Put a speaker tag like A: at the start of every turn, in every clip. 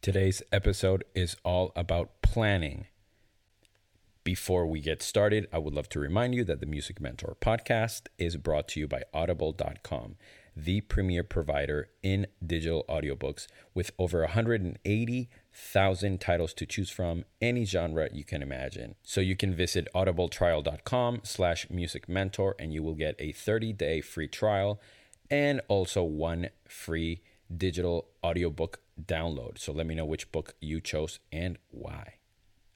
A: Today's episode is all about planning. Before we get started, I would love to remind you that the Music Mentor podcast is brought to you by Audible.com, the premier provider in digital audiobooks with over 180,000 titles to choose from, any genre you can imagine. So you can visit audibletrial.com slash music mentor and you will get a 30-day free trial and also one free digital audiobook download. So let me know which book you chose and why.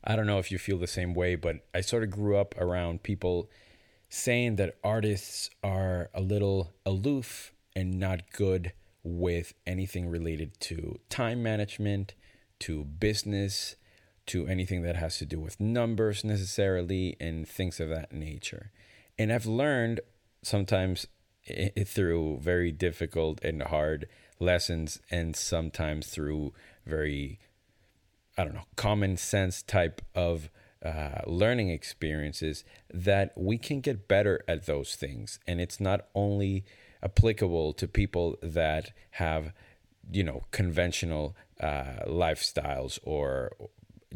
A: I don't know if you feel the same way, but I sort of grew up around people saying that artists are a little aloof and not good with anything related to time management, to business, to anything that has to do with numbers necessarily, and things of that nature. And I've learned sometimes through very difficult and hard lessons and sometimes through very i don't know common sense type of uh, learning experiences that we can get better at those things. And it's not only applicable to people that have you know conventional uh, lifestyles or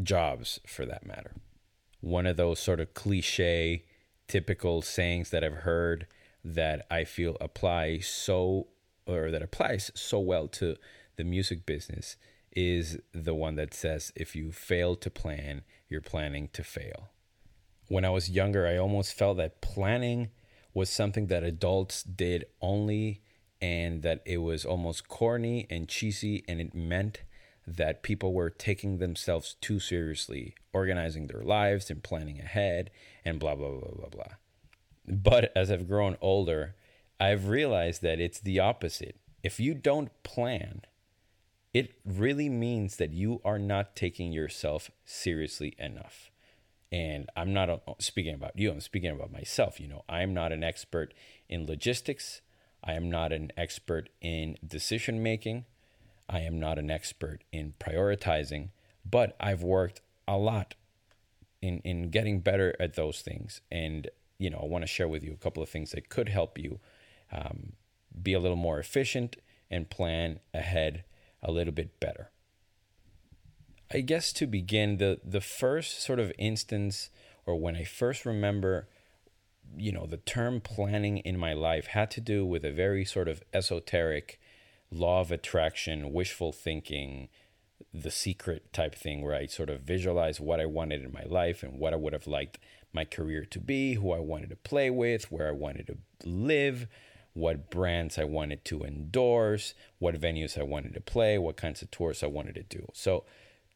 A: jobs for that matter. One of those sort of cliche typical sayings that i've heard that i feel apply so or that applies so well to the music business is the one that says if you fail to plan, you're planning to fail. When I was younger, I almost felt that planning was something that adults did only and that it was almost corny and cheesy and it meant that people were taking themselves too seriously, organizing their lives and planning ahead and blah blah blah blah blah. But as I've grown older, I've realized that it's the opposite. If you don't plan, it really means that you are not taking yourself seriously enough. And I'm not uh, speaking about you, I'm speaking about myself. You know, I'm not an expert in logistics, I am not an expert in decision making, I am not an expert in prioritizing, but I've worked a lot in, in getting better at those things. And, you know, I want to share with you a couple of things that could help you um, be a little more efficient and plan ahead a little bit better. I guess to begin, the, the first sort of instance, or when I first remember, you know, the term planning in my life had to do with a very sort of esoteric law of attraction, wishful thinking, the secret type thing where I sort of visualize what I wanted in my life and what I would have liked my career to be, who I wanted to play with, where I wanted to live, what brands I wanted to endorse, what venues I wanted to play, what kinds of tours I wanted to do. So,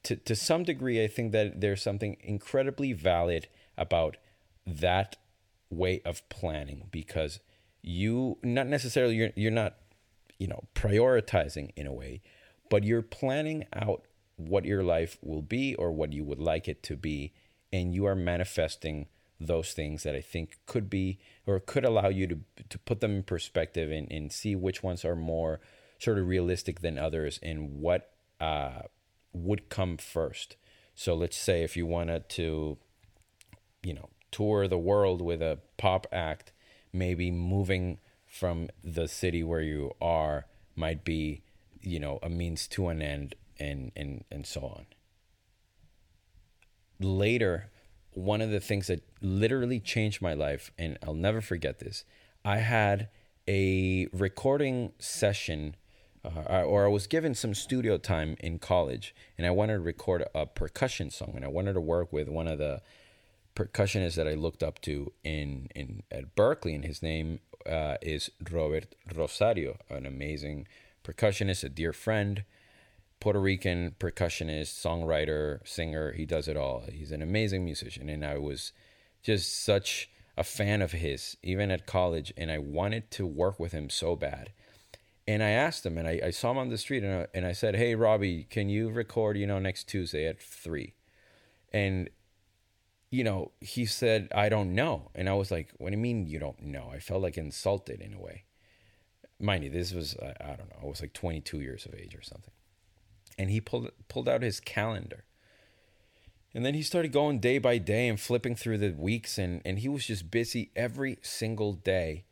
A: to, to some degree, I think that there's something incredibly valid about that way of planning because you not necessarily you're, you're not you know prioritizing in a way but you're planning out what your life will be or what you would like it to be and you are manifesting those things that I think could be or could allow you to to put them in perspective and, and see which ones are more sort of realistic than others and what uh, would come first. So let's say if you wanted to, you know, tour the world with a pop act, maybe moving from the city where you are might be, you know, a means to an end and and and so on. Later, one of the things that literally changed my life, and I'll never forget this. I had a recording session, uh, or I was given some studio time in college, and I wanted to record a percussion song, and I wanted to work with one of the percussionists that I looked up to in in at Berklee, and his name uh, is Robert Rosario, an amazing percussionist, a dear friend. Puerto Rican percussionist, songwriter, singer. He does it all. He's an amazing musician. And I was just such a fan of his, even at college. And I wanted to work with him so bad. And I asked him, and I, I saw him on the street, and I, and I said, "Hey, Robbie, can you record? You know, next Tuesday at 3? And you know, he said, "I don't know," and I was like, "What do you mean you don't know?" I felt like insulted in a way. Mind you, this was I don't know, I was like 22 years of age or something, and he pulled pulled out his calendar, and then he started going day by day and flipping through the weeks, and and he was just busy every single day.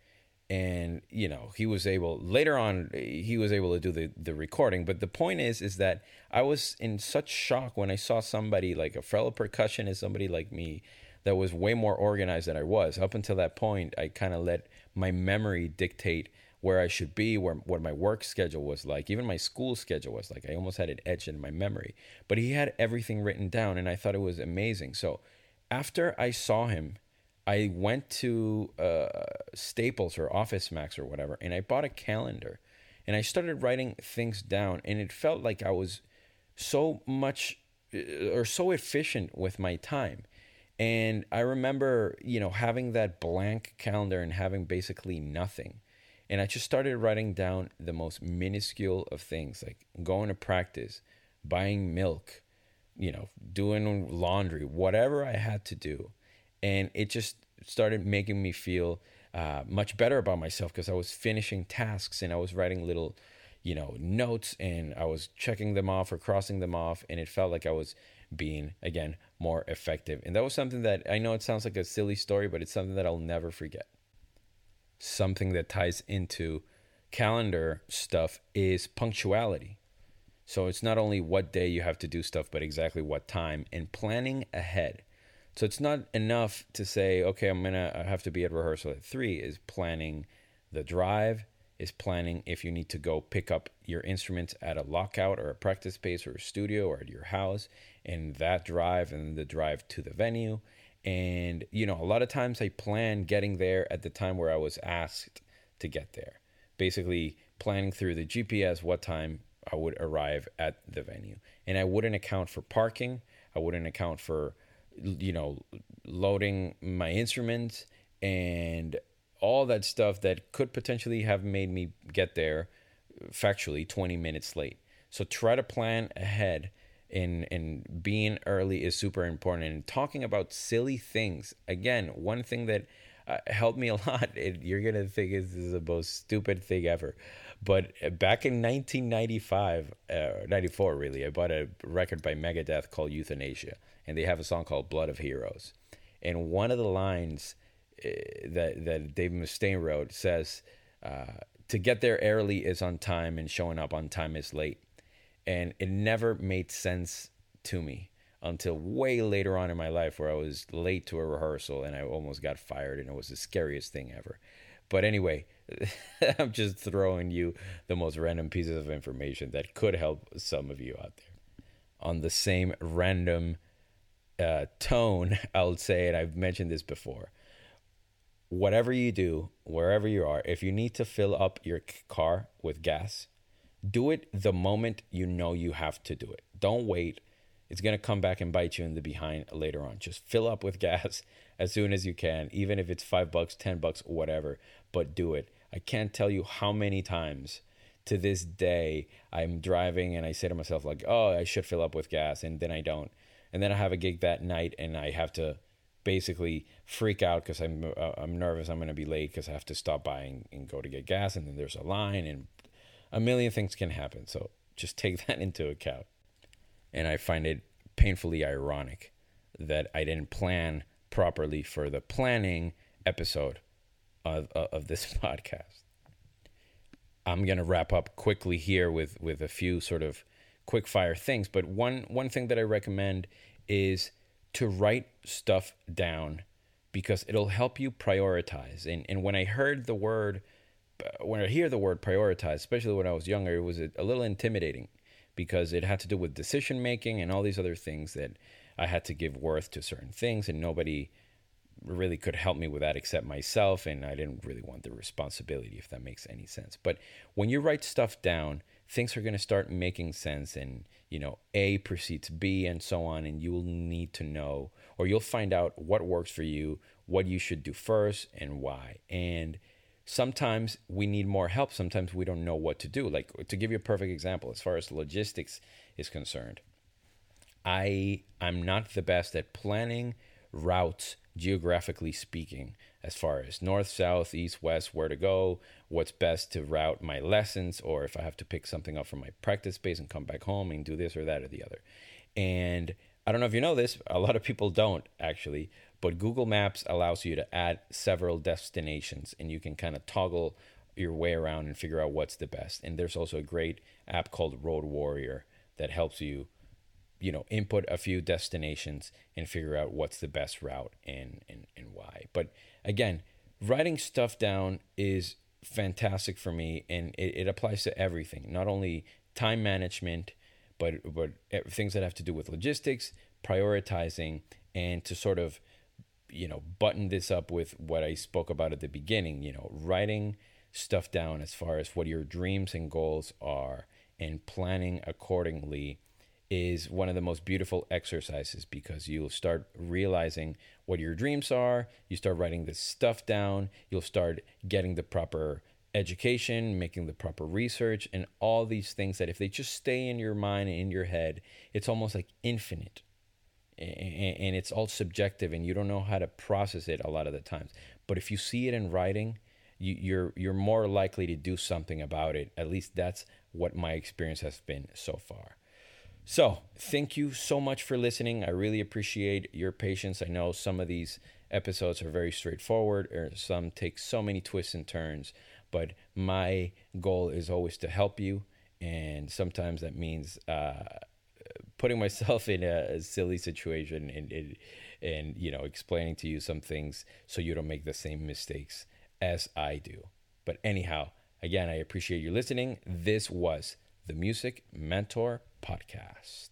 A: And you know he was able later on he was able to do the the recording. But the point is is that i was in such shock when i saw somebody like a fellow percussionist somebody like me that was way more organized than i was. Up until that point i kind of let my memory dictate where i should be where what my work schedule was like even my school schedule was like i almost had it etched in my memory but he had everything written down and i thought it was amazing so after i saw him I went to uh, Staples or Office Max or whatever, and I bought a calendar, and I started writing things down, and it felt like I was so much uh, or so efficient with my time. And I remember, you know, having that blank calendar and having basically nothing. And I just started writing down the most minuscule of things, like going to practice, buying milk, you know, doing laundry, whatever I had to do and it just started making me feel uh, much better about myself because I was finishing tasks and I was writing little, you know, notes and I was checking them off or crossing them off, and it felt like I was being again more effective. And that was something that I know it sounds like a silly story, but it's something that I'll never forget. Something that ties into calendar stuff is punctuality. So it's not only what day you have to do stuff, but exactly what time and planning ahead. So it's not enough to say, okay, I'm gonna have to be at rehearsal at three. Is planning the drive, is planning if you need to go pick up your instruments at a lockout or a practice space or a studio or at your house, and that drive and the drive to the venue. And you know, a lot of times I plan getting there at the time where I was asked to get there. Basically, planning through the GPS what time I would arrive at the venue, and I wouldn't account for parking. I wouldn't account for you know, loading my instruments and all that stuff that could potentially have made me get there factually 20 minutes late. So try to plan ahead and and being early is super important and talking about silly things. Again, one thing that uh, helped me a lot, it, you're to think this is the most stupid thing ever. But back in 1995, uh, 94 really, I bought a record by Megadeth called Youthanasia and they have a song called Blood of Heroes. And one of the lines uh, that that Dave Mustaine wrote says, uh, "To get there early is on time, and showing up on time is late." And it never made sense to me until way later on in my life, where I was late to a rehearsal and I almost got fired, and it was the scariest thing ever. But anyway, I'm just throwing you the most random pieces of information that could help some of you out there. On the same random uh, tone, I'll say, and I've mentioned this before. Whatever you do, wherever you are, if you need to fill up your car with gas, do it the moment you know you have to do it. Don't wait. It's going to come back and bite you in the behind later on. Just fill up with gas as soon as you can, even if it's five bucks, 10 bucks, whatever, but do it. I can't tell you how many times to this day I'm driving and I say to myself, like, oh, I should fill up with gas, and then I don't and then I have a gig that night, and I have to basically freak out because I'm uh, I'm nervous I'm going to be late because I have to stop by and, and go to get gas, and then there's a line, and a million things can happen. So just take that into account. And I find it painfully ironic that I didn't plan properly for the planning episode of, uh, of this podcast. I'm going to wrap up quickly here with, with a few sort of quick fire things. But one one thing that I recommend is to write stuff down because it'll help you prioritize. And and when I heard the word when I hear the word prioritize, especially when I was younger, it was a, little intimidating because it had to do with decision making and all these other things that I had to give worth to certain things and nobody really could help me with that except myself and I didn't really want the responsibility if that makes any sense. But when you write stuff down, things are going to start making sense and you know a precedes b and so on and you'll need to know or you'll find out what works for you what you should do first and why and sometimes we need more help. Sometimes we don't know what to do. Like to give you a perfect example, as far as logistics is concerned, I I'm not the best at planning routes geographically speaking, as far as north, south, east, west, where to go, what's best to route my lessons, or if I have to pick something up from my practice space and come back home and do this or that or the other. And I don't know if you know this, a lot of people don't actually, but Google Maps allows you to add several destinations and you can kind of toggle your way around and figure out what's the best. And there's also a great app called Road Warrior that helps you, you know, input a few destinations and figure out what's the best route and, and, and why. But again, writing stuff down is fantastic for me and it, it applies to everything, not only time management, but, but things that have to do with logistics, prioritizing, and to sort of you know, button this up with what I spoke about at the beginning, you know, writing stuff down as far as what your dreams and goals are and planning accordingly is one of the most beautiful exercises because you'll start realizing what your dreams are. You start writing this stuff down. You'll start getting the proper education, making the proper research, and all these things that if they just stay in your mind and in your head, it's almost like infinite and it's all subjective and you don't know how to process it a lot of the times. But if you see it in writing you, you're you're more likely to do something about it. At least that's what my experience has been so far. So thank you so much for listening. I really appreciate your patience. I know some of these episodes are very straightforward or some take so many twists and turns but my goal is always to help you and sometimes that means uh, putting myself in a, a silly situation and, and and you know explaining to you some things so you don't make the same mistakes as I do. But anyhow, again, I appreciate you listening. This was the Music Mentor Podcast.